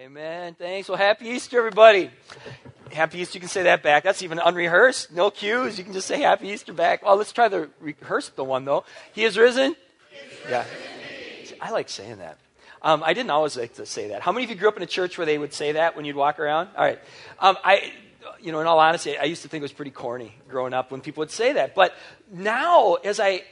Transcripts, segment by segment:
Amen. Thanks. Well, happy Easter, everybody. Happy Easter. You can say that back. That's even unrehearsed. No cues. You can just say Happy Easter back. Well, let's try the rehearsed the one though. He is risen. Yeah. I like saying that. Um, I didn't always like to say that. How many of you grew up in a church where they would say that when you'd walk around? All right. Um, I, you know, in all honesty, I used to think it was pretty corny growing up when people would say that. But now, as I,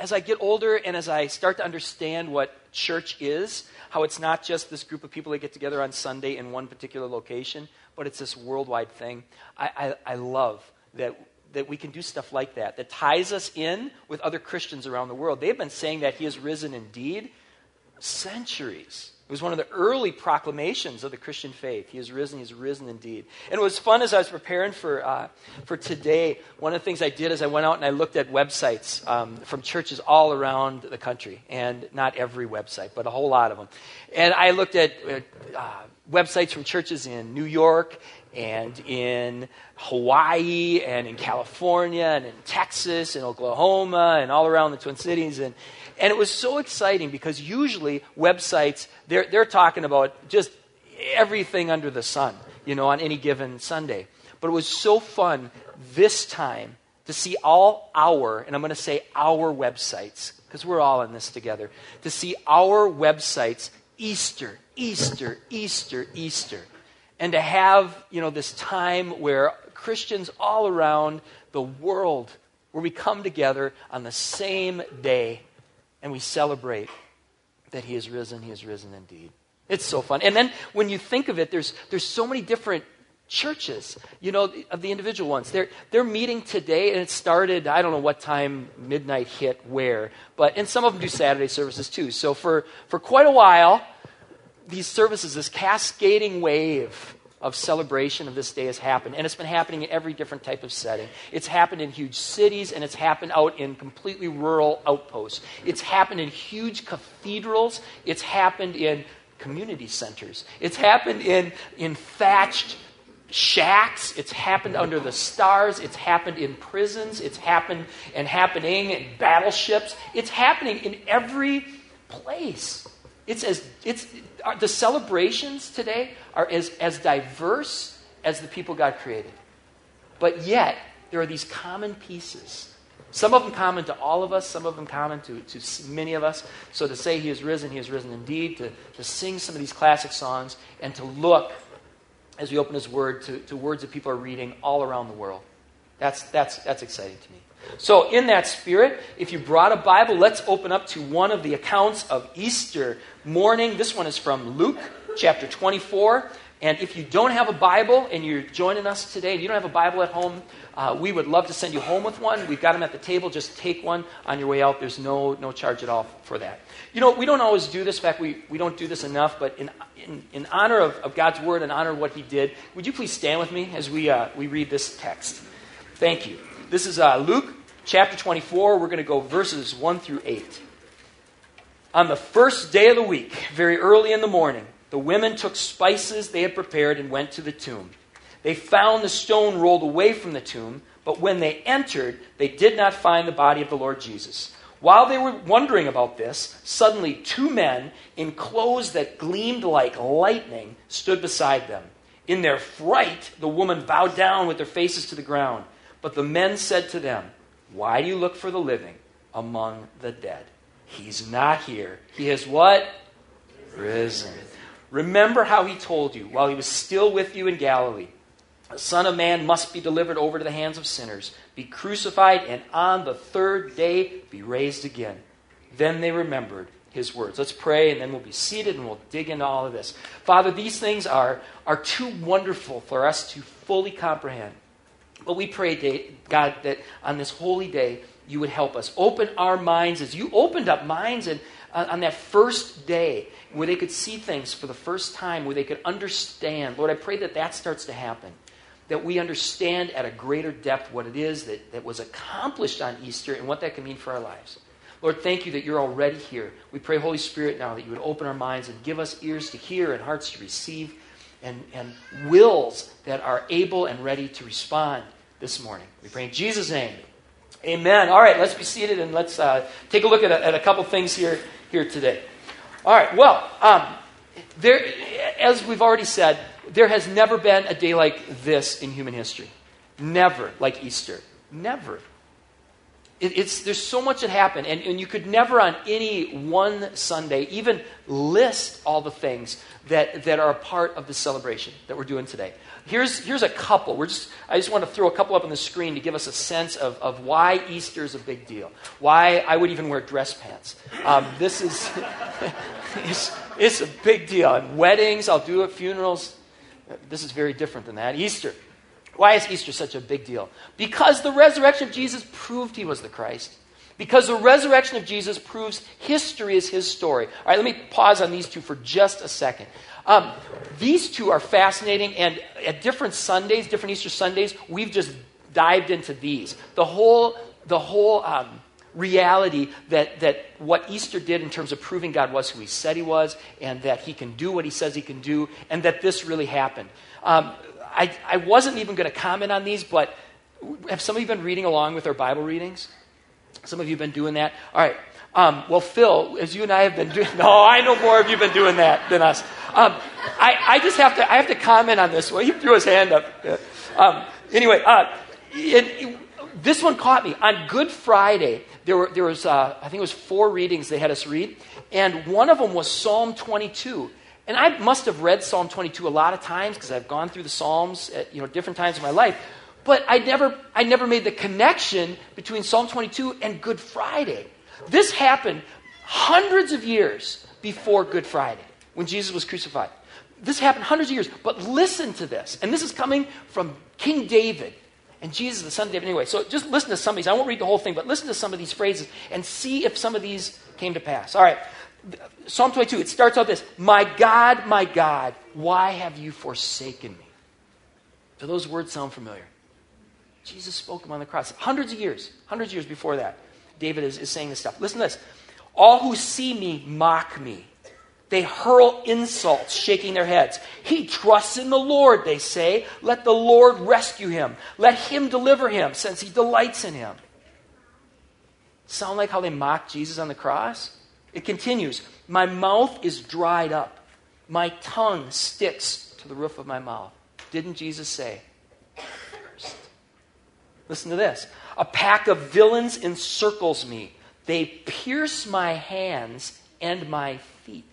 as I get older and as I start to understand what church is, how it's not just this group of people that get together on Sunday in one particular location, but it's this worldwide thing. I, I, I love that, that we can do stuff like that, that ties us in with other Christians around the world. They've been saying that He is risen indeed centuries. It was one of the early proclamations of the Christian faith. He is risen, he is risen indeed. And it was fun as I was preparing for, uh, for today. One of the things I did is I went out and I looked at websites um, from churches all around the country. And not every website, but a whole lot of them. And I looked at uh, websites from churches in New York and in Hawaii and in California and in Texas and Oklahoma and all around the Twin Cities. And, and it was so exciting because usually websites, they're, they're talking about just everything under the sun, you know, on any given Sunday. But it was so fun this time to see all our, and I'm going to say our websites, because we're all in this together, to see our websites Easter, Easter, Easter, Easter. And to have, you know, this time where Christians all around the world, where we come together on the same day and we celebrate that he is risen, he is risen indeed. It's so fun. And then when you think of it, there's, there's so many different churches, you know, of the individual ones. They're, they're meeting today, and it started, I don't know what time midnight hit where, but, and some of them do Saturday services too. So for, for quite a while, these services, this cascading wave of celebration of this day has happened. And it's been happening in every different type of setting. It's happened in huge cities, and it's happened out in completely rural outposts. It's happened in huge cathedrals. It's happened in community centers. It's happened in, in thatched shacks. It's happened under the stars. It's happened in prisons. It's happened and happening in battleships. It's happening in every place. It's as it's uh, the celebrations today are as, as diverse as the people God created. But yet, there are these common pieces. Some of them common to all of us, some of them common to, to many of us. So to say he is risen, he is risen indeed, to, to sing some of these classic songs, and to look, as we open his word, to, to words that people are reading all around the world. That's, that's, that's exciting to me. So, in that spirit, if you brought a Bible, let's open up to one of the accounts of Easter morning. This one is from Luke chapter 24. And if you don't have a Bible and you're joining us today and you don't have a Bible at home, uh, we would love to send you home with one. We've got them at the table. Just take one on your way out. There's no, no charge at all for that. You know, we don't always do this. In fact, we, we don't do this enough. But in, in, in honor of, of God's Word and honor of what He did, would you please stand with me as we, uh, we read this text? Thank you. This is uh, Luke chapter 24. We're going to go verses 1 through 8. On the first day of the week, very early in the morning, the women took spices they had prepared and went to the tomb. They found the stone rolled away from the tomb, but when they entered, they did not find the body of the Lord Jesus. While they were wondering about this, suddenly two men in clothes that gleamed like lightning stood beside them. In their fright, the woman bowed down with their faces to the ground. But the men said to them, Why do you look for the living among the dead? He's not here. He is what? Risen. Remember how he told you while he was still with you in Galilee. The Son of Man must be delivered over to the hands of sinners, be crucified, and on the third day be raised again. Then they remembered his words. Let's pray, and then we'll be seated and we'll dig into all of this. Father, these things are, are too wonderful for us to fully comprehend. But we pray, God, that on this holy day, you would help us. Open our minds as you opened up minds and, uh, on that first day where they could see things for the first time, where they could understand. Lord, I pray that that starts to happen. That we understand at a greater depth what it is that, that was accomplished on Easter and what that can mean for our lives. Lord, thank you that you're already here. We pray, Holy Spirit, now that you would open our minds and give us ears to hear and hearts to receive and, and wills that are able and ready to respond this morning. We pray in Jesus' name. Amen. All right, let's be seated and let's uh, take a look at a, at a, couple things here, here today. All right, well, um, there, as we've already said, there has never been a day like this in human history. Never like Easter. Never. It, it's, there's so much that happened, and, and you could never on any one Sunday even list all the things that, that are a part of the celebration that we're doing today. Here's, here's a couple. We're just, I just want to throw a couple up on the screen to give us a sense of, of why Easter is a big deal. Why I would even wear dress pants. Um, this is it's, it's a big deal. And weddings, I'll do it, funerals. This is very different than that. Easter. Why is Easter such a big deal? Because the resurrection of Jesus proved he was the Christ. Because the resurrection of Jesus proves history is his story. All right, let me pause on these two for just a second. Um, these two are fascinating, and at different Sundays, different Easter Sundays, we've just dived into these. The whole, the whole um, reality that, that what Easter did in terms of proving God was who he said he was, and that he can do what he says he can do, and that this really happened. Um, I, I wasn't even going to comment on these, but have some of you been reading along with our Bible readings? Some of you have been doing that? All right. Um, well, Phil, as you and I have been doing, no, I know more of you have been doing that than us. Um, I, I, just have to, I have to comment on this. Well, he threw his hand up. Um, anyway, uh, it, it, this one caught me. On Good Friday, there, were, there was, uh, I think it was four readings they had us read, and one of them was Psalm 22. And I must have read Psalm 22 a lot of times because I've gone through the Psalms at you know, different times in my life. But I never, I never made the connection between Psalm 22 and Good Friday. This happened hundreds of years before Good Friday when Jesus was crucified. This happened hundreds of years. But listen to this. And this is coming from King David and Jesus, the son of David. Anyway, so just listen to some of these. I won't read the whole thing, but listen to some of these phrases and see if some of these came to pass. All right. Psalm 22, it starts out this My God, my God, why have you forsaken me? Do those words sound familiar? Jesus spoke them on the cross. Hundreds of years, hundreds of years before that, David is, is saying this stuff. Listen to this. All who see me mock me. They hurl insults, shaking their heads. He trusts in the Lord, they say. Let the Lord rescue him. Let him deliver him, since he delights in him. Sound like how they mocked Jesus on the cross? It continues My mouth is dried up, my tongue sticks to the roof of my mouth. Didn't Jesus say? Listen to this. A pack of villains encircles me. They pierce my hands and my feet.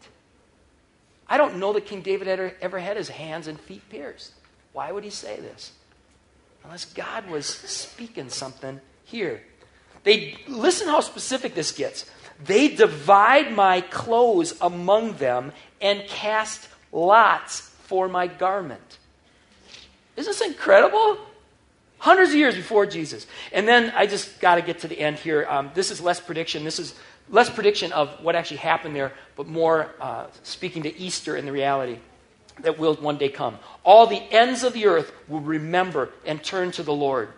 I don't know that King David ever, ever had his hands and feet pierced. Why would he say this? Unless God was speaking something here. They listen how specific this gets. They divide my clothes among them and cast lots for my garment. Isn't this incredible? Hundreds of years before Jesus. And then I just got to get to the end here. Um, this is less prediction. This is less prediction of what actually happened there, but more uh, speaking to Easter and the reality that will one day come. All the ends of the earth will remember and turn to the Lord.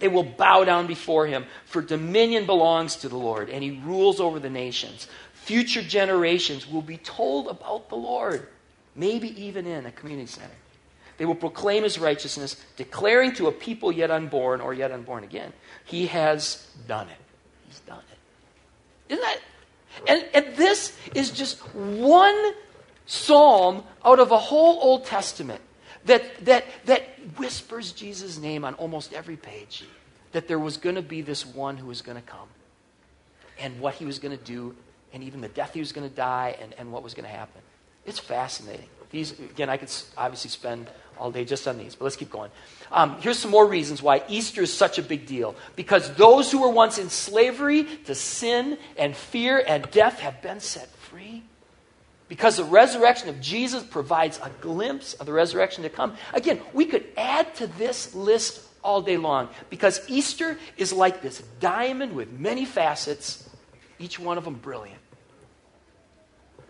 They will bow down before him, for dominion belongs to the Lord, and he rules over the nations. Future generations will be told about the Lord, maybe even in a community center. They will proclaim his righteousness, declaring to a people yet unborn or yet unborn again, he has done it. He's done it. Isn't that? And, and this is just one psalm out of a whole Old Testament that, that, that whispers Jesus' name on almost every page. That there was going to be this one who was going to come. And what he was going to do, and even the death he was going to die, and, and what was going to happen. It's fascinating. These, again, I could obviously spend all day just on these, but let's keep going. Um, here's some more reasons why Easter is such a big deal. Because those who were once in slavery to sin and fear and death have been set free. Because the resurrection of Jesus provides a glimpse of the resurrection to come. Again, we could add to this list all day long because Easter is like this diamond with many facets, each one of them brilliant.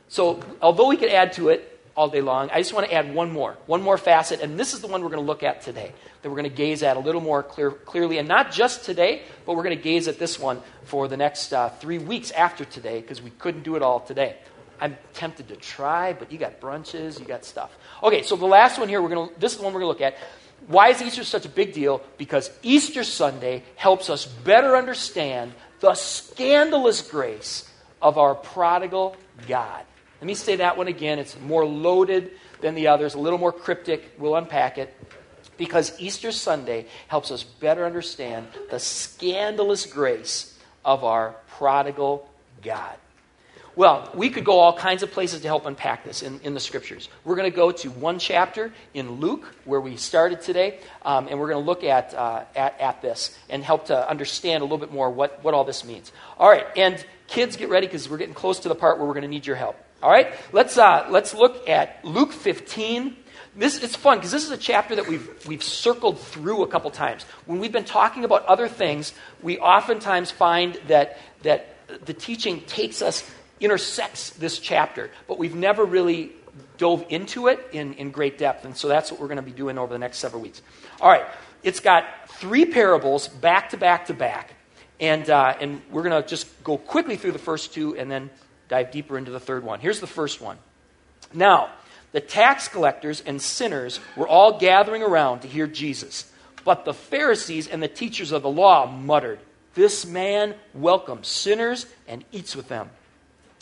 So, although we could add to it all day long, I just want to add one more, one more facet, and this is the one we're going to look at today, that we're going to gaze at a little more clear, clearly, and not just today, but we're going to gaze at this one for the next uh, three weeks after today because we couldn't do it all today. I'm tempted to try, but you got brunches, you got stuff. Okay, so the last one here, we're gonna, this is the one we're going to look at. Why is Easter such a big deal? Because Easter Sunday helps us better understand the scandalous grace of our prodigal God. Let me say that one again. It's more loaded than the others, a little more cryptic. We'll unpack it. Because Easter Sunday helps us better understand the scandalous grace of our prodigal God. Well, we could go all kinds of places to help unpack this in, in the scriptures. We're going to go to one chapter in Luke, where we started today, um, and we're going to look at, uh, at, at, this and help to understand a little bit more what, what all this means. All right, and kids, get ready because we're getting close to the part where we're going to need your help. All right, let's, uh, let's look at Luke 15. This, it's fun because this is a chapter that we've, we've circled through a couple times. When we've been talking about other things, we oftentimes find that, that the teaching takes us intersects this chapter, but we've never really dove into it in, in great depth. And so that's what we're going to be doing over the next several weeks. All right, it's got three parables back to back to back. And, uh, and we're going to just go quickly through the first two and then dive deeper into the third one. Here's the first one. Now, the tax collectors and sinners were all gathering around to hear Jesus. But the Pharisees and the teachers of the law muttered, This man welcomes sinners and eats with them.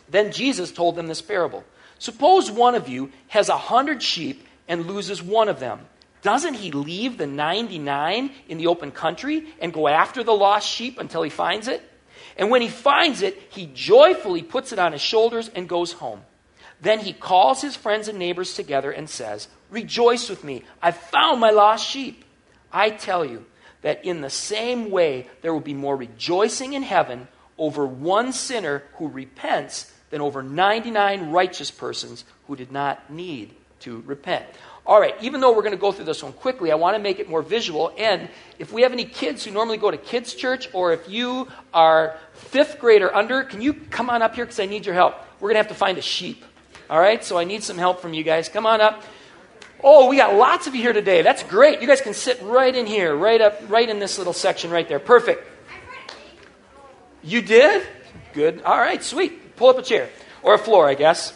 Then Jesus told them this parable Suppose one of you has a hundred sheep and loses one of them. Doesn't he leave the 99 in the open country and go after the lost sheep until he finds it? And when he finds it, he joyfully puts it on his shoulders and goes home. Then he calls his friends and neighbors together and says, Rejoice with me, I've found my lost sheep. I tell you that in the same way, there will be more rejoicing in heaven over one sinner who repents than over 99 righteous persons who did not need to repent. All right, even though we're going to go through this one quickly, I want to make it more visual. And if we have any kids who normally go to kids' church, or if you are fifth grade or under, can you come on up here because I need your help? We're going to have to find a sheep. All right, so I need some help from you guys. Come on up. Oh, we got lots of you here today. That's great. You guys can sit right in here, right up, right in this little section right there. Perfect. You did? Good. All right, sweet. Pull up a chair or a floor, I guess.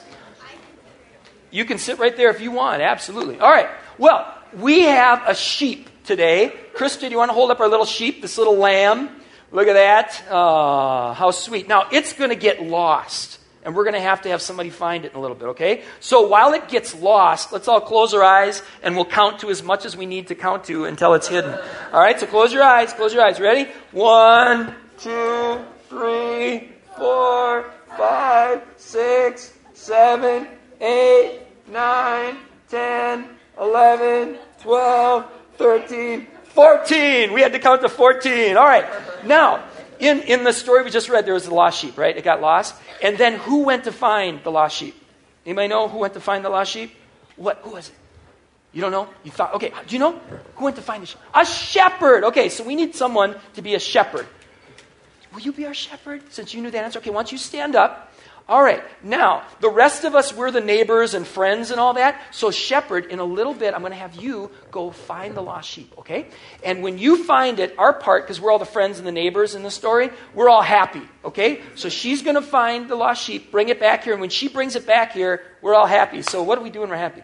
You can sit right there if you want. Absolutely. All right. Well, we have a sheep today. Krista, do you want to hold up our little sheep, this little lamb? Look at that. Oh, how sweet. Now, it's going to get lost. And we're going to have to have somebody find it in a little bit, okay? So while it gets lost, let's all close our eyes and we'll count to as much as we need to count to until it's hidden. All right, so close your eyes. Close your eyes. Ready? One, two, three, four, five, six, seven, eight, nine, ten, eleven, twelve, thirteen, fourteen. We had to count to 14. All right. Now, in, in the story we just read, there was the lost sheep, right? It got lost. And then who went to find the lost sheep? Anybody know who went to find the lost sheep? What? Who was it? You don't know? You thought, okay, do you know? Who went to find the sheep? A shepherd. Okay, so we need someone to be a shepherd. Will you be our shepherd? Since you knew that answer. Okay, why don't you stand up? All right, now, the rest of us, we're the neighbors and friends and all that. So, shepherd, in a little bit, I'm going to have you go find the lost sheep, okay? And when you find it, our part, because we're all the friends and the neighbors in the story, we're all happy, okay? So, she's going to find the lost sheep, bring it back here, and when she brings it back here, we're all happy. So, what do we do when we're happy?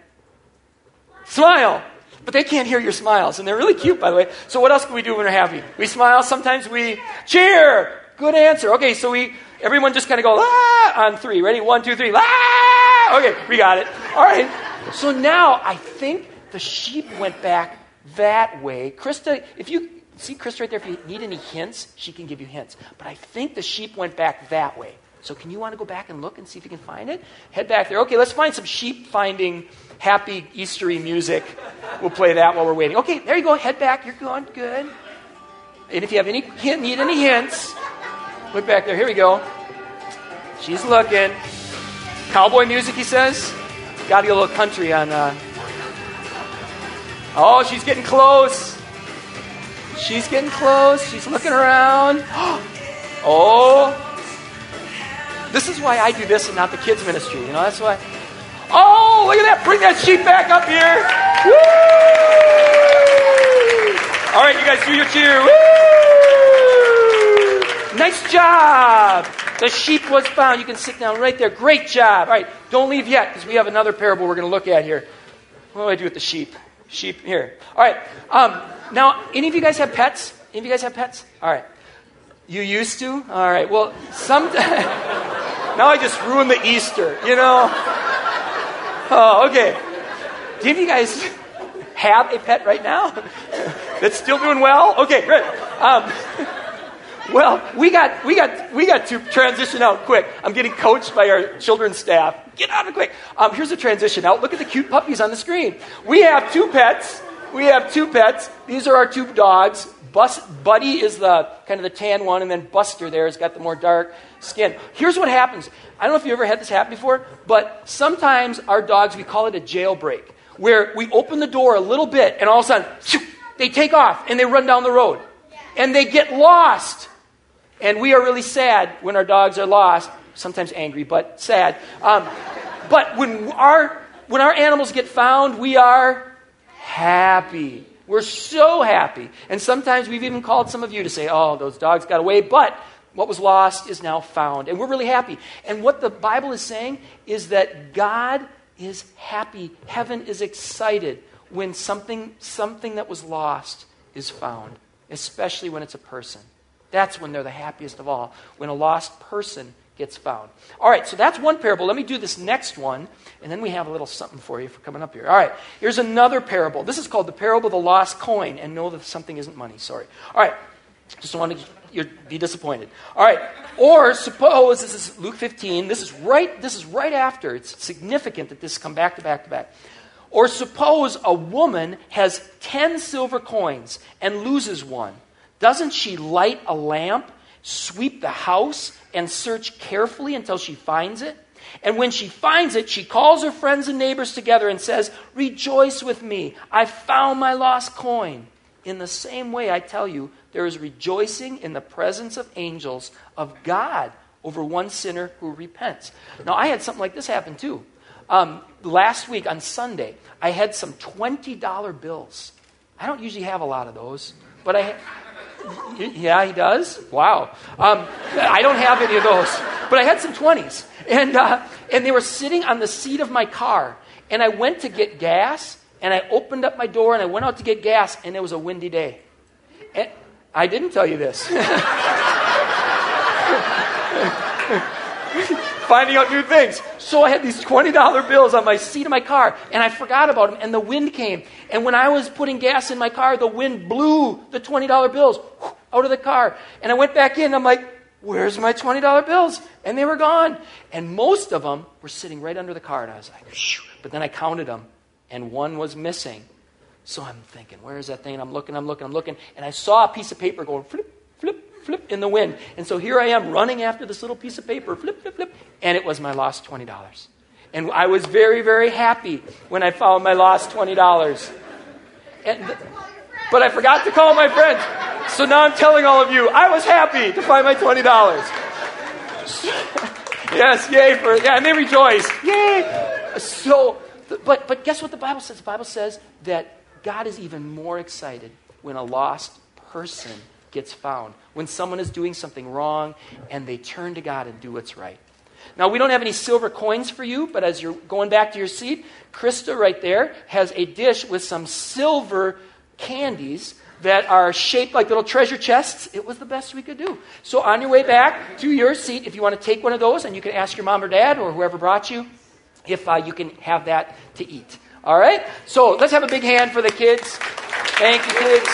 Smile! But they can't hear your smiles, and they're really cute, by the way. So, what else can we do when we're happy? We smile, sometimes we cheer! Good answer. Okay, so we everyone just kind of go ah on three. Ready? One, two, three. Ah! Okay, we got it. All right. So now I think the sheep went back that way. Krista, if you see Krista right there, if you need any hints, she can give you hints. But I think the sheep went back that way. So can you want to go back and look and see if you can find it? Head back there. Okay, let's find some sheep finding happy Eastery music. We'll play that while we're waiting. Okay, there you go. Head back. You're going good. And if you have any hint, need any hints, Look back there. Here we go. She's looking. Cowboy music, he says. Got to get a little country on. Uh... Oh, she's getting close. She's getting close. She's looking around. Oh. This is why I do this and not the kids' ministry. You know, that's why. Oh, look at that. Bring that sheep back up here. Woo! All right, you guys do your cheer. Woo! Nice job. The sheep was found. You can sit down right there. Great job. All right, don't leave yet because we have another parable we're going to look at here. What do I do with the sheep? Sheep here. All right. Um, now, any of you guys have pets? Any of you guys have pets? All right. You used to? All right. Well, some. now I just ruined the Easter, you know? Oh, okay. Do you guys have a pet right now that's still doing well? Okay, great. Um, well, we got we got we got to transition out quick. I'm getting coached by our children's staff. Get out of quick. Um, here's a transition out. Look at the cute puppies on the screen. We have two pets. We have two pets. These are our two dogs. Bus, Buddy is the kind of the tan one, and then Buster there has got the more dark skin. Here's what happens. I don't know if you ever had this happen before, but sometimes our dogs we call it a jailbreak, where we open the door a little bit, and all of a sudden they take off and they run down the road, and they get lost. And we are really sad when our dogs are lost. Sometimes angry, but sad. Um, but when our when our animals get found, we are happy. We're so happy. And sometimes we've even called some of you to say, oh, those dogs got away, but what was lost is now found. And we're really happy. And what the Bible is saying is that God is happy. Heaven is excited when something, something that was lost is found, especially when it's a person. That's when they're the happiest of all, when a lost person gets found. All right, so that's one parable. Let me do this next one, and then we have a little something for you for coming up here. All right, here's another parable. This is called the parable of the lost coin, and know that something isn't money. Sorry. All right, just don't want to be disappointed. All right, or suppose this is Luke 15. This is right. This is right after. It's significant that this come back to back to back. Or suppose a woman has ten silver coins and loses one. Doesn't she light a lamp, sweep the house, and search carefully until she finds it? And when she finds it, she calls her friends and neighbors together and says, Rejoice with me, I found my lost coin. In the same way, I tell you, there is rejoicing in the presence of angels of God over one sinner who repents. Now, I had something like this happen too. Um, last week on Sunday, I had some $20 bills. I don't usually have a lot of those, but I, yeah, he does? Wow. Um, I don't have any of those. But I had some 20s. And, uh, and they were sitting on the seat of my car. And I went to get gas, and I opened up my door, and I went out to get gas, and it was a windy day. And I didn't tell you this. Finding out new things. So I had these $20 bills on my seat of my car, and I forgot about them, and the wind came. And when I was putting gas in my car, the wind blew the $20 bills out of the car. And I went back in, I'm like, where's my $20 bills? And they were gone. And most of them were sitting right under the car, and I was like, but then I counted them, and one was missing. So I'm thinking, where's that thing? I'm looking, I'm looking, I'm looking, and I saw a piece of paper going flip, flip, flip in the wind. And so here I am running after this little piece of paper, flip, flip, flip, and it was my lost $20. And I was very, very happy when I found my lost $20. And, but I forgot to call my friends. So now I'm telling all of you, I was happy to find my $20. yes, yay for, yeah, and they rejoiced. Yay! So, but, but guess what the Bible says? The Bible says that God is even more excited when a lost person gets found. When someone is doing something wrong and they turn to God and do what's right. Now, we don't have any silver coins for you, but as you're going back to your seat, Krista right there has a dish with some silver candies that are shaped like little treasure chests. It was the best we could do. So, on your way back to your seat, if you want to take one of those, and you can ask your mom or dad or whoever brought you if uh, you can have that to eat. All right? So, let's have a big hand for the kids. Thank you, kids.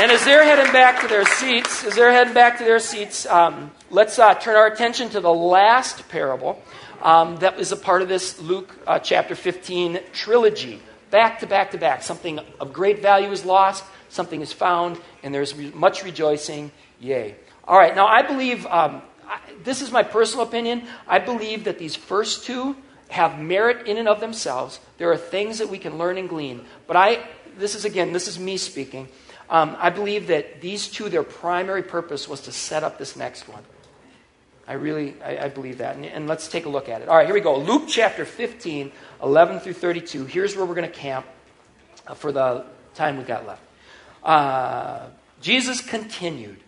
And as they're heading back to their seats, as they're heading back to their seats, um, let's uh, turn our attention to the last parable um, that is a part of this Luke uh, chapter 15 trilogy. Back to back to back. Something of great value is lost, something is found, and there's much rejoicing. Yay. All right, now I believe, um, I, this is my personal opinion, I believe that these first two have merit in and of themselves. There are things that we can learn and glean. But I, this is again, this is me speaking. Um, I believe that these two, their primary purpose was to set up this next one. I really, I, I believe that. And, and, let's take a look at it. All right, here we go. Luke chapter 15, 11 through 32. Here's where we're going to camp uh, for the time we've got left. Uh, Jesus continued.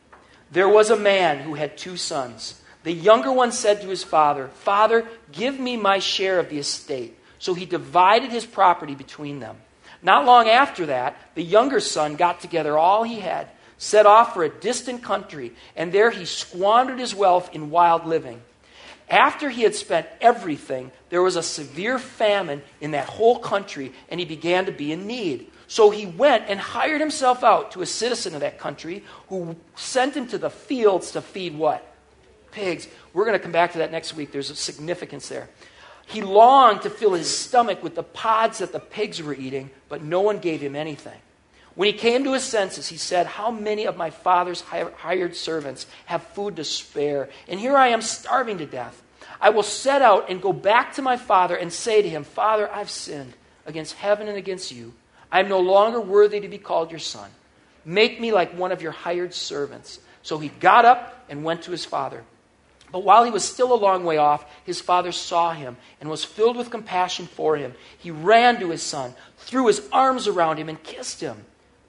There was a man who had two sons. The younger one said to his father, Father, give me my share of the estate. So he divided his property between them. Not long after that, the younger son got together all he had, set off for a distant country, and there he squandered his wealth in wild living. After he had spent everything, there was a severe famine in that whole country, and he began to be in need. So he went and hired himself out to a citizen of that country who sent him to the fields to feed what? Pigs. We're going to come back to that next week. There's a significance there. He longed to fill his stomach with the pods that the pigs were eating, but no one gave him anything. When he came to his senses, he said, How many of my father's hired servants have food to spare? And here I am starving to death. I will set out and go back to my father and say to him, Father, I've sinned against heaven and against you. I am no longer worthy to be called your son. Make me like one of your hired servants. So he got up and went to his father. But while he was still a long way off, his father saw him and was filled with compassion for him. He ran to his son, threw his arms around him, and kissed him.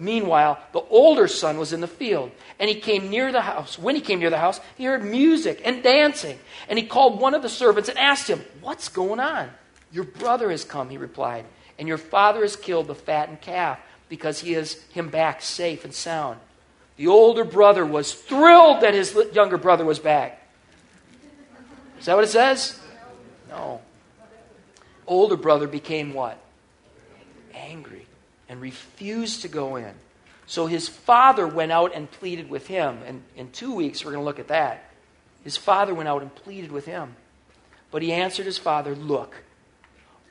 Meanwhile, the older son was in the field, and he came near the house. When he came near the house, he heard music and dancing. And he called one of the servants and asked him, What's going on? Your brother has come, he replied, and your father has killed the fattened calf because he has him back safe and sound. The older brother was thrilled that his younger brother was back. Is that what it says? No. Older brother became what? Angry and refused to go in. So his father went out and pleaded with him. And in two weeks, we're going to look at that. His father went out and pleaded with him. But he answered his father, Look,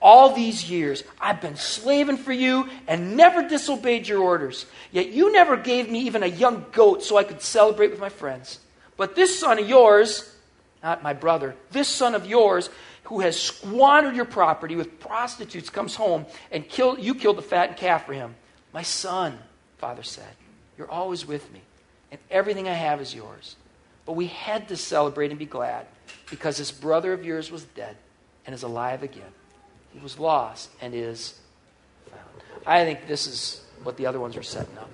all these years, I've been slaving for you and never disobeyed your orders. Yet you never gave me even a young goat so I could celebrate with my friends. But this son of yours, not my brother, this son of yours, who has squandered your property with prostitutes, comes home and kill, you killed the fattened calf for him. My son, father said, you're always with me, and everything I have is yours. But we had to celebrate and be glad because this brother of yours was dead and is alive again. He was lost and is found. I think this is what the other ones are setting up.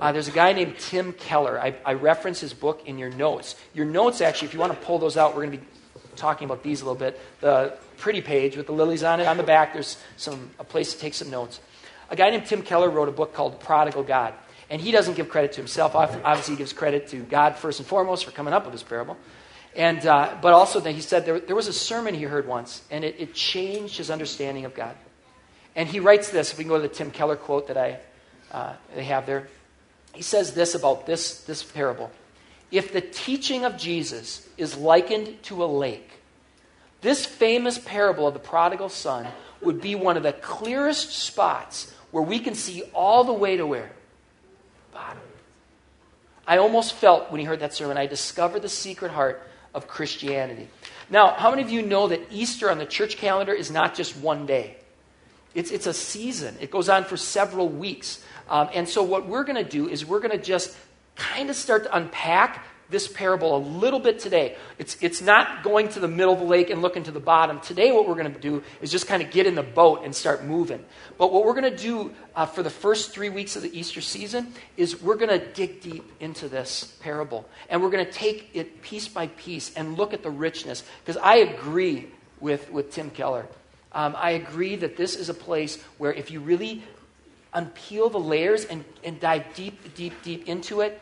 Uh, there's a guy named Tim Keller. I, I reference his book in your notes. Your notes, actually, if you want to pull those out, we're going to be talking about these a little bit. The pretty page with the lilies on it on the back, there's some, a place to take some notes. A guy named Tim Keller wrote a book called Prodigal God. And he doesn't give credit to himself. Obviously, he gives credit to God first and foremost for coming up with this parable. And, uh, but also, that he said there, there, was a sermon he heard once, and it, it, changed his understanding of God. And he writes this, if we can go to the Tim Keller quote that I uh, they have there. He says this about this, this parable. If the teaching of Jesus is likened to a lake, this famous parable of the prodigal son would be one of the clearest spots where we can see all the way to where? Bottom. I almost felt when he heard that sermon, I discovered the secret heart of Christianity. Now, how many of you know that Easter on the church calendar is not just one day? It's, it's a season, it goes on for several weeks. Um, and so, what we're going to do is we're going to just kind of start to unpack this parable a little bit today. It's, it's not going to the middle of the lake and looking to the bottom. Today, what we're going to do is just kind of get in the boat and start moving. But what we're going to do uh, for the first three weeks of the Easter season is we're going to dig deep into this parable. And we're going to take it piece by piece and look at the richness. Because I agree with, with Tim Keller. Um, I agree that this is a place where if you really unpeel the layers and, and dive deep, deep, deep into it,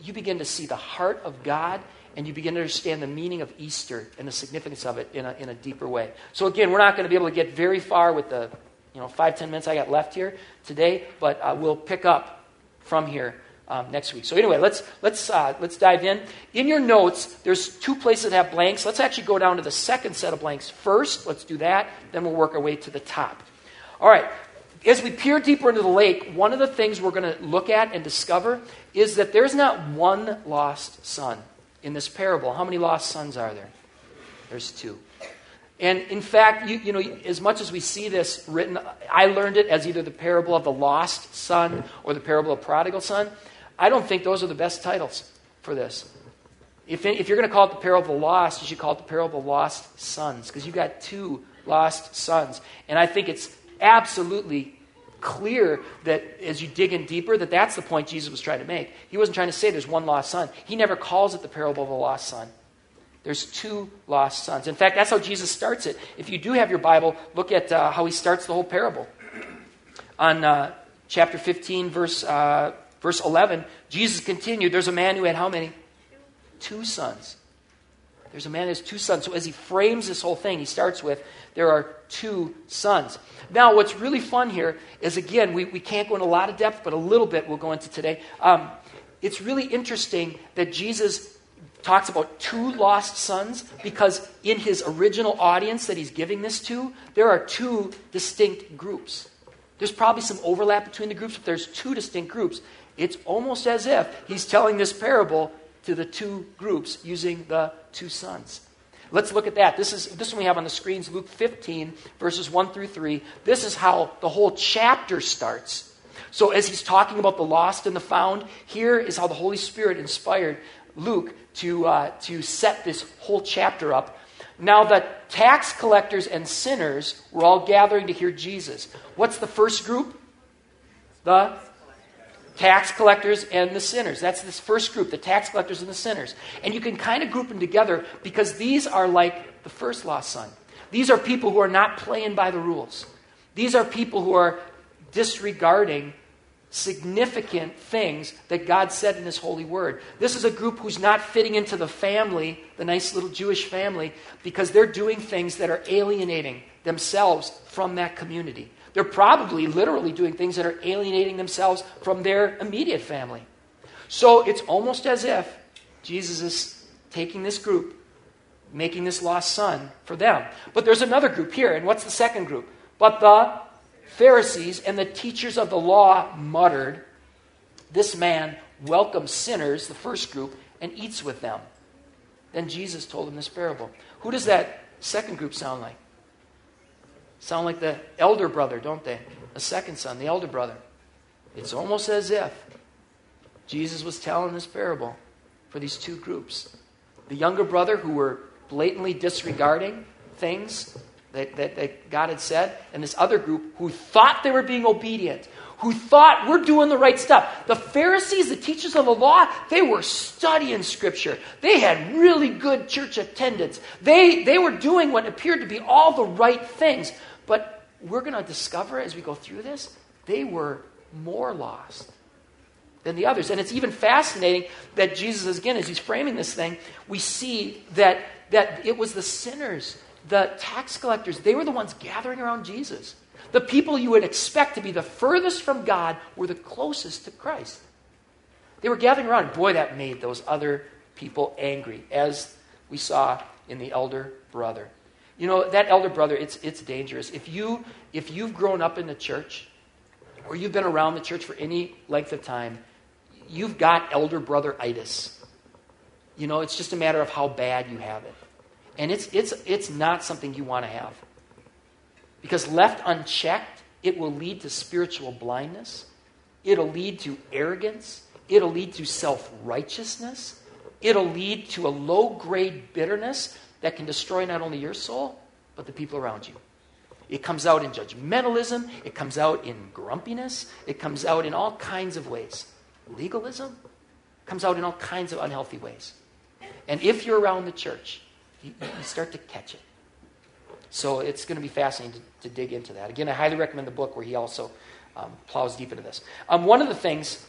you begin to see the heart of God and you begin to understand the meaning of Easter and the significance of it in a, in a deeper way. So, again, we're not going to be able to get very far with the you know, five, ten minutes I got left here today, but uh, we'll pick up from here um, next week. So, anyway, let's, let's, uh, let's dive in. In your notes, there's two places that have blanks. Let's actually go down to the second set of blanks first. Let's do that. Then we'll work our way to the top. All right, as we peer deeper into the lake, one of the things we're going to look at and discover is that there's not one lost son in this parable. How many lost sons are there? There's two. And in fact, you, you know, as much as we see this written, I learned it as either the parable of the lost son or the parable of prodigal son. I don't think those are the best titles. for this. If, if you're going to call it the parable of the lost, you should call it the parable of lost sons, because you've got two lost sons. And I think it's absolutely clear that as you dig in deeper, that that's the point Jesus was trying to make. He wasn't trying to say there's one lost son. He never calls it the parable of the lost son. There's two lost sons. In fact, that's how Jesus starts it. If you do have your Bible, look at uh, how he starts the whole parable. On uh, chapter 15, verse, uh, verse 11, Jesus continued, There's a man who had how many? Two sons. There's a man has two sons. So as he frames this whole thing, he starts with, There are two sons. Now, what's really fun here is, again, we, we can't go into a lot of depth, but a little bit we'll go into today. Um, it's really interesting that Jesus talks about two lost sons because in his original audience that he's giving this to, there are two distinct groups. There's probably some overlap between the groups, but there's two distinct groups. It's almost as if he's telling this parable to the two groups using the two sons. Let's look at that. This is this one we have on the screens, Luke 15, verses 1 through 3. This is how the whole chapter starts. So, as he's talking about the lost and the found, here is how the Holy Spirit inspired Luke to, uh, to set this whole chapter up. Now, the tax collectors and sinners were all gathering to hear Jesus. What's the first group? The tax collectors and the sinners. That's this first group, the tax collectors and the sinners. And you can kind of group them together because these are like the first lost son. These are people who are not playing by the rules. These are people who are disregarding significant things that God said in His holy word. This is a group who's not fitting into the family, the nice little Jewish family, because they're doing things that are alienating themselves from that community. They're probably literally doing things that are alienating themselves from their immediate family. So it's almost as if Jesus is taking this group, making this lost son for them. But there's another group here, and what's the second group? But the Pharisees and the teachers of the law muttered, This man welcomes sinners, the first group, and eats with them. Then Jesus told them this parable. Who does that second group sound like? Sound like the elder brother, don't they? The second son, the elder brother. It's almost as if Jesus was telling this parable for these two groups. The younger brother, who were blatantly disregarding things that, that, that God had said, and this other group who thought they were being obedient, who thought we're doing the right stuff. The Pharisees, the teachers of the law, they were studying Scripture. They had really good church attendance. They, they were doing what appeared to be all the right things. But we're going to discover as we go through this, they were more lost than the others. And it's even fascinating that Jesus, again, as he's framing this thing, we see that, that it was the sinners the tax collectors, they were the ones gathering around Jesus. The people you would expect to be the furthest from God were the closest to Christ. They were gathering around. Boy, that made those other people angry, as we saw in the elder brother. You know, that elder brother, it's, it's dangerous. If, you, if you've grown up in the church, or you've been around the church for any length of time, you've got elder brother itis. You know, it's just a matter of how bad you have it. And it's, it's, it's not something you want to have. Because left unchecked, it will lead to spiritual blindness, it'll lead to arrogance, it'll lead to self righteousness, it'll lead to a low grade bitterness that can destroy not only your soul, but the people around you. It comes out in judgmentalism, it comes out in grumpiness, it comes out in all kinds of ways. Legalism comes out in all kinds of unhealthy ways. And if you're around the church, you, you start to catch it. So it's going to be fascinating to, to, dig into that. Again, I highly recommend the book where he also um, plows deep into this. Um, one of the things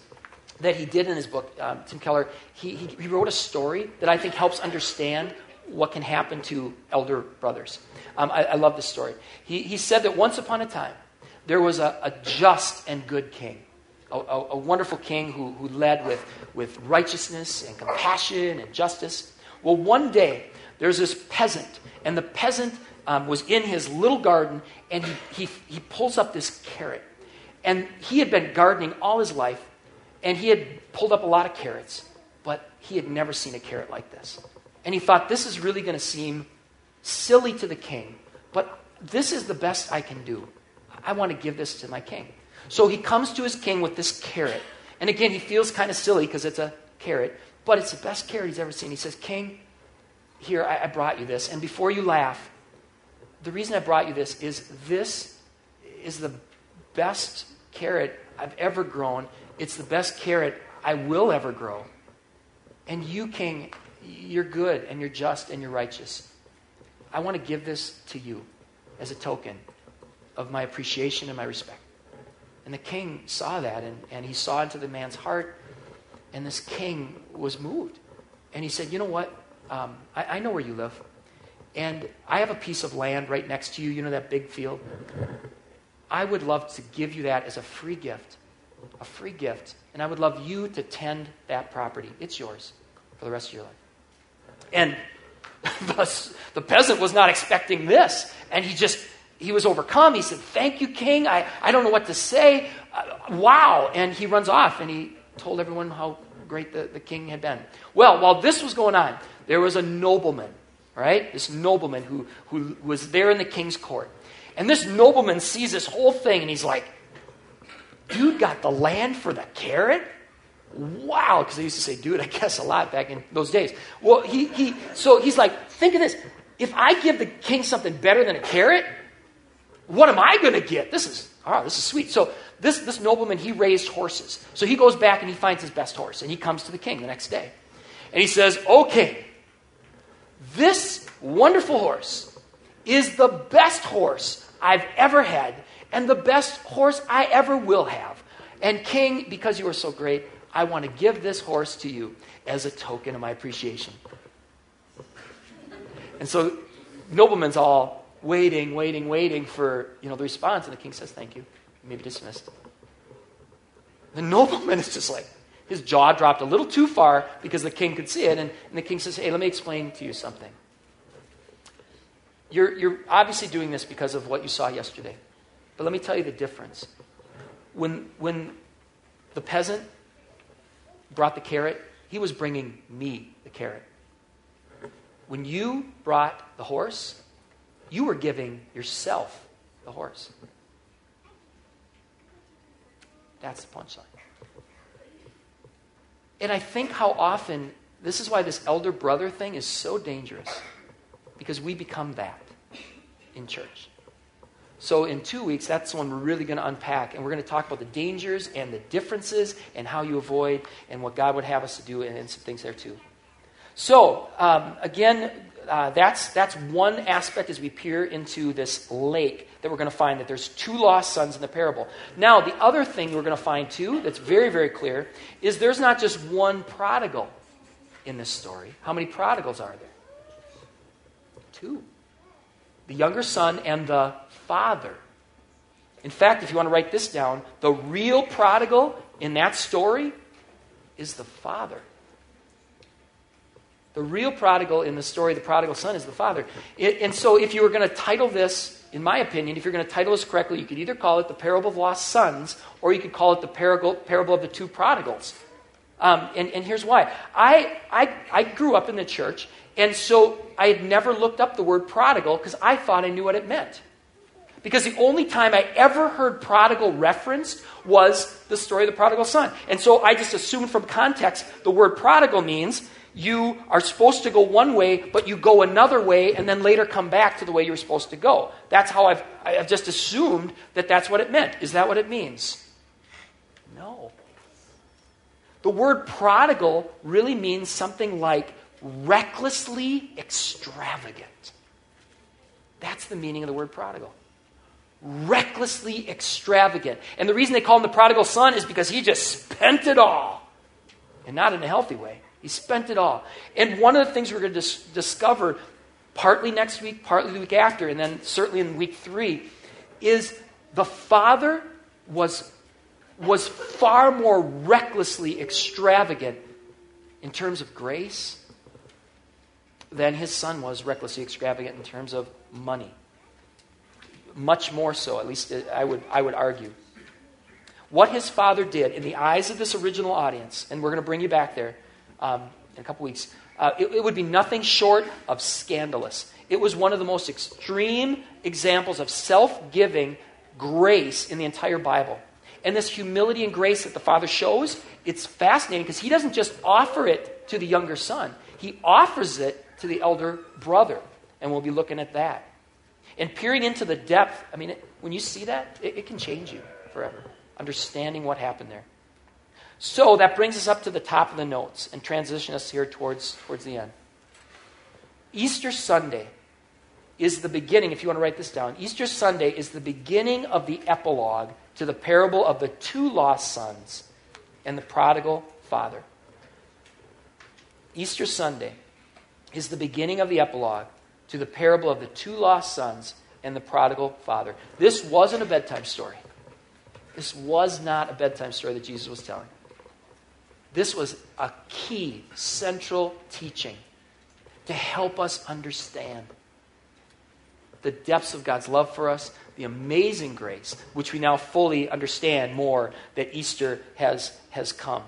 that he did in his book, um, Tim Keller, he, he, he, wrote a story that I think helps understand what can happen to elder brothers. Um, I, I, love this story. He, he said that once upon a time, there was a, a just and good king, a, a, a wonderful king who, who led with, with righteousness and compassion and justice. Well, one day, there's this peasant, and the peasant um, was in his little garden, and he, he, he pulls up this carrot. And he had been gardening all his life, and he had pulled up a lot of carrots, but he had never seen a carrot like this. And he thought, this is really going to seem silly to the king, but this is the best I can do. I want to give this to my king. So he comes to his king with this carrot. And again, he feels kind of silly because it's a carrot. but it's the best carrot he's ever seen. He says, King, here, I, I brought you this. And before you laugh, the reason I brought you this is this is the best carrot I've ever grown. It's the best carrot I will ever grow. And you, King, you're good and you're just and you're righteous. I want to give this to you as a token of my appreciation and my respect. And the king saw that and, and he saw into the man's heart, and this king was moved. And he said, You know what? Um, I, I know where you live. And I have a piece of land right next to you, you know that big field? I would love to give you that as a free gift. A free gift. And I would love you to tend that property. It's yours for the rest of your life. And the, peasant was not expecting this. And he just, he was overcome. He said, Thank you, king. I, I don't know what to say. Uh, wow. And he runs off and he told everyone how great the, the king had been. Well, while this was going on, there was a nobleman right? This nobleman who, who was there in the king's court. And this nobleman sees this whole thing and he's like, dude got the land for the carrot? Wow, because they used to say, dude, I guess a lot back in those days. Well, he, he, so he's like, think of this. If I give the king something better than a carrot, what am I going to get? This is, oh, this is sweet. So this, this nobleman, he raised horses. So he goes back and he finds his best horse and he comes to the king the next day. And he says, okay, this wonderful horse is the best horse I've ever had and the best horse I ever will have. And, King, because you are so great, I want to give this horse to you as a token of my appreciation. And so, nobleman's all waiting, waiting, waiting for you know, the response. And the king says, Thank you. you may be dismissed. The nobleman is just like, his jaw dropped a little too far because the king could see it. And, and the king says, Hey, let me explain to you something. You're, you're obviously doing this because of what you saw yesterday. But let me tell you the difference. When, when the peasant brought the carrot, he was bringing me the carrot. When you brought the horse, you were giving yourself the horse. That's the punchline. And I think how often, this is why this elder brother thing is so dangerous, because we become that in church. So, in two weeks, that's the one we're really going to unpack. And we're going to talk about the dangers and the differences and how you avoid and what God would have us to do and, and some things there too. So, um, again, uh, that's, that's one aspect as we peer into this lake that we're going to find that there's two lost sons in the parable. Now, the other thing we're going to find too, that's very, very clear, is there's not just one prodigal in this story. How many prodigals are there? Two the younger son and the father. In fact, if you want to write this down, the real prodigal in that story is the father. The real prodigal in the story, the prodigal son, is the father. And so, if you were going to title this, in my opinion, if you're going to title this correctly, you could either call it the parable of lost sons, or you could call it the parable, parable of the two prodigals. Um, and, and here's why. I, I, I grew up in the church, and so I had never looked up the word prodigal because I thought I knew what it meant. Because the only time I ever heard prodigal referenced was the story of the prodigal son. And so I just assumed from context the word prodigal means you are supposed to go one way, but you go another way, and then later come back to the way you were supposed to go. That's how I've, I've just assumed that that's what it meant. Is that what it means? No. The word prodigal really means something like recklessly extravagant. That's the meaning of the word prodigal. Recklessly extravagant. And the reason they call him the prodigal son is because he just spent it all. And not in a healthy way. He spent it all. And one of the things we're going to dis- discover, partly next week, partly the week after, and then certainly in week three, is the father was, was far more recklessly extravagant in terms of grace than his son was recklessly extravagant in terms of money. Much more so, at least I would, I would argue. What his father did in the eyes of this original audience, and we're going to bring you back there um, in a couple weeks, uh, it, it would be nothing short of scandalous. It was one of the most extreme examples of self giving grace in the entire Bible. And this humility and grace that the Father shows, it's fascinating because He doesn't just offer it to the younger son. He offers it to the elder brother. And we'll be looking at that. And peering into the depth, I mean, it, when you see that, it, it can change you forever. Understanding what happened there. So that brings us up to the top of the notes and transition us here towards, towards the end. Easter Sunday is the beginning, if you want to write this down. Easter Sunday is the beginning of the epilogue to the parable of the two lost sons and the prodigal father. Easter Sunday is the beginning of the epilogue to the parable of the two lost sons and the prodigal father. This wasn't a bedtime story. This was not a bedtime story that Jesus was telling. This was a key, central teaching to help us understand the depths of God's love for us, the amazing grace, which we now fully understand more that Easter has, has come,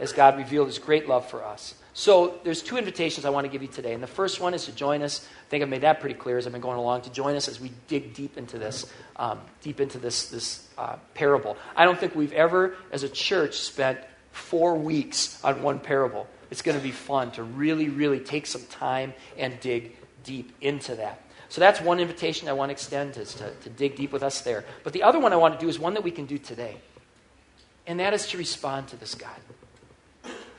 as God revealed his great love for us. So there's two invitations I want to give you today. And the first one is to join us. I think I've made that pretty clear as I've been going along, to join us as we dig deep into this, um, deep into this, this uh, parable. I don't think we've ever, as a church, spent four weeks on one parable. It's going to be fun to really, really take some time and dig deep into that. So that's one invitation I want to extend is to, to dig deep with us there. But the other one I want to do is one that we can do today. And that is to respond to this God.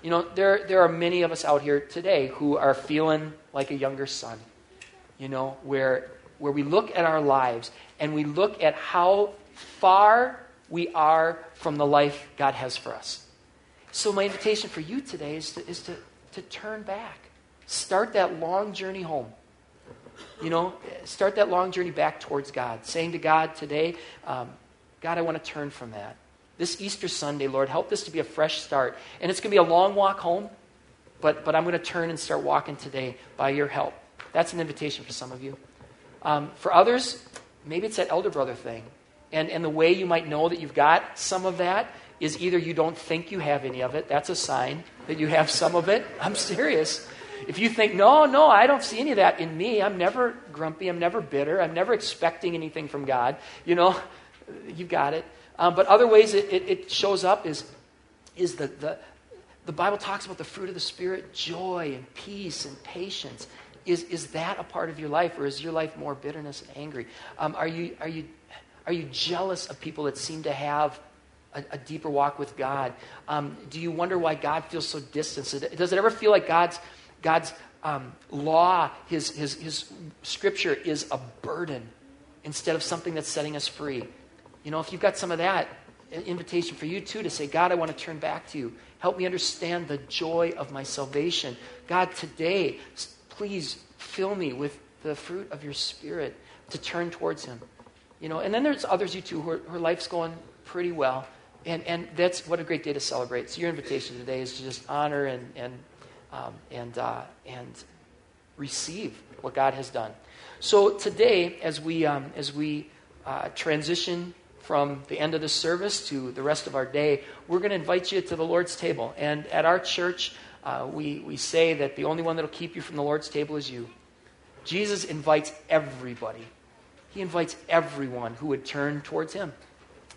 You know, there, there are many of us out here today who are feeling like a younger son. You know, where, where we look at our lives and we look at how far we are from the life God has for us. So, my invitation for you today is to, is to, to turn back. Start that long journey home. You know, start that long journey back towards God, saying to God today, um, God, I want to turn from that. This Easter Sunday, Lord, help this to be a fresh start. And it's going to be a long walk home, but, but I'm going to turn and start walking today by your help. That's an invitation for some of you. Um, for others, maybe it's that elder brother thing. And, and the way you might know that you've got some of that is either you don't think you have any of it. That's a sign that you have some of it. I'm serious. If you think, no, no, I don't see any of that in me, I'm never grumpy, I'm never bitter, I'm never expecting anything from God, you know, you've got it. Um, but other ways it, it, it, shows up is, is the, the, the Bible talks about the fruit of the Spirit joy and peace and patience. Is, is that a part of your life, or is your life more bitterness and angry? Um, are, you, are, you, are you jealous of people that seem to have a, a deeper walk with God? Um, do you wonder why God feels so distant? Does it ever feel like God's God's um, law, his, his, his scripture is a burden instead of something that's setting us free. You know, if you've got some of that, an invitation for you too to say, God, I want to turn back to you. Help me understand the joy of my salvation. God, today, please fill me with the fruit of your spirit to turn towards him. You know, and then there's others, you too, who, who life's going pretty well. And, and that's what a great day to celebrate. So your invitation today is to just honor and, and um, and, uh, and receive what God has done. So today, as we, um, as we uh, transition from the end of the service to the rest of our day, we're going to invite you to the Lord's table. And at our church, uh, we, we say that the only one that will keep you from the Lord's table is you. Jesus invites everybody. He invites everyone who would turn towards him.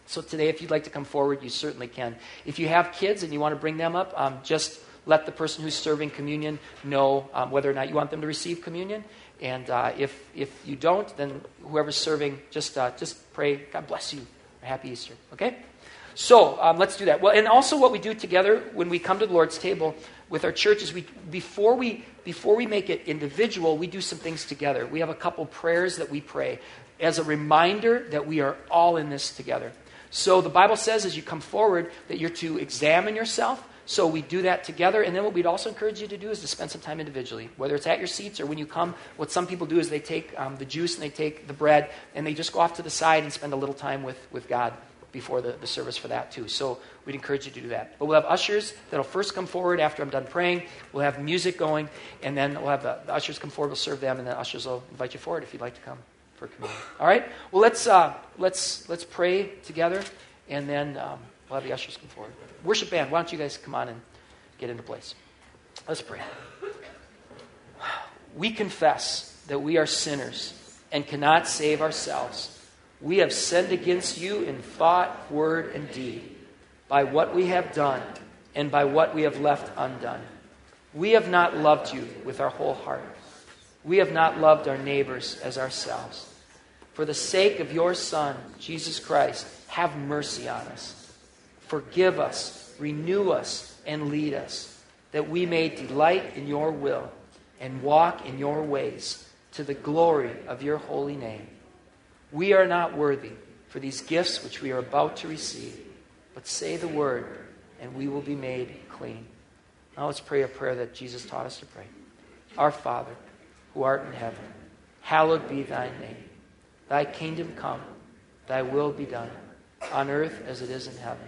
So today, if you'd like to come forward, you certainly can. If you have kids and you want to bring them up, um, just let the person who's serving communion know um, whether or not you want them to receive communion. And uh, if, if you don't, then whoever's serving, just, uh, just pray, God bless you. Happy Easter. Okay? So um, let's do that. Well, and also what we do together when we come to the Lord's table with our churches, we, before, we, before we make it individual, we do some things together. We have a couple prayers that we pray as a reminder that we are all in this together. So the Bible says as you come forward that you're to examine yourself so we do that together. And then what we'd also encourage you to do is to spend some time individually, whether it's at your seats or when you come. What some people do is they take um, the juice and they take the bread and they just go off to the side and spend a little time with, with God before the, the service for that too. So we'd encourage you to do that. But we'll have ushers that'll first come forward after I'm done praying. We'll have music going, and then we'll have the, the ushers come forward. We'll serve them, and then ushers will invite you forward if you'd like to come for communion. All right. Well, let's uh, let's let's pray together, and then um, we'll have the ushers come forward. Worship band, why don't you guys come on and get into place? Let's pray. We confess that we are sinners and cannot save ourselves. We have sinned against you in thought, word, and deed, by what we have done and by what we have left undone. We have not loved you with our whole heart. We have not loved our neighbors as ourselves. For the sake of your Son, Jesus Christ, have mercy on us. Forgive us, renew us, and lead us, that we may delight in your will and walk in your ways to the glory of your holy name. We are not worthy for these gifts which we are about to receive, but say the word, and we will be made clean. Now let's pray a prayer that Jesus taught us to pray. Our Father, who art in heaven, hallowed be thy name. Thy kingdom come, thy will be done, on earth as it is in heaven.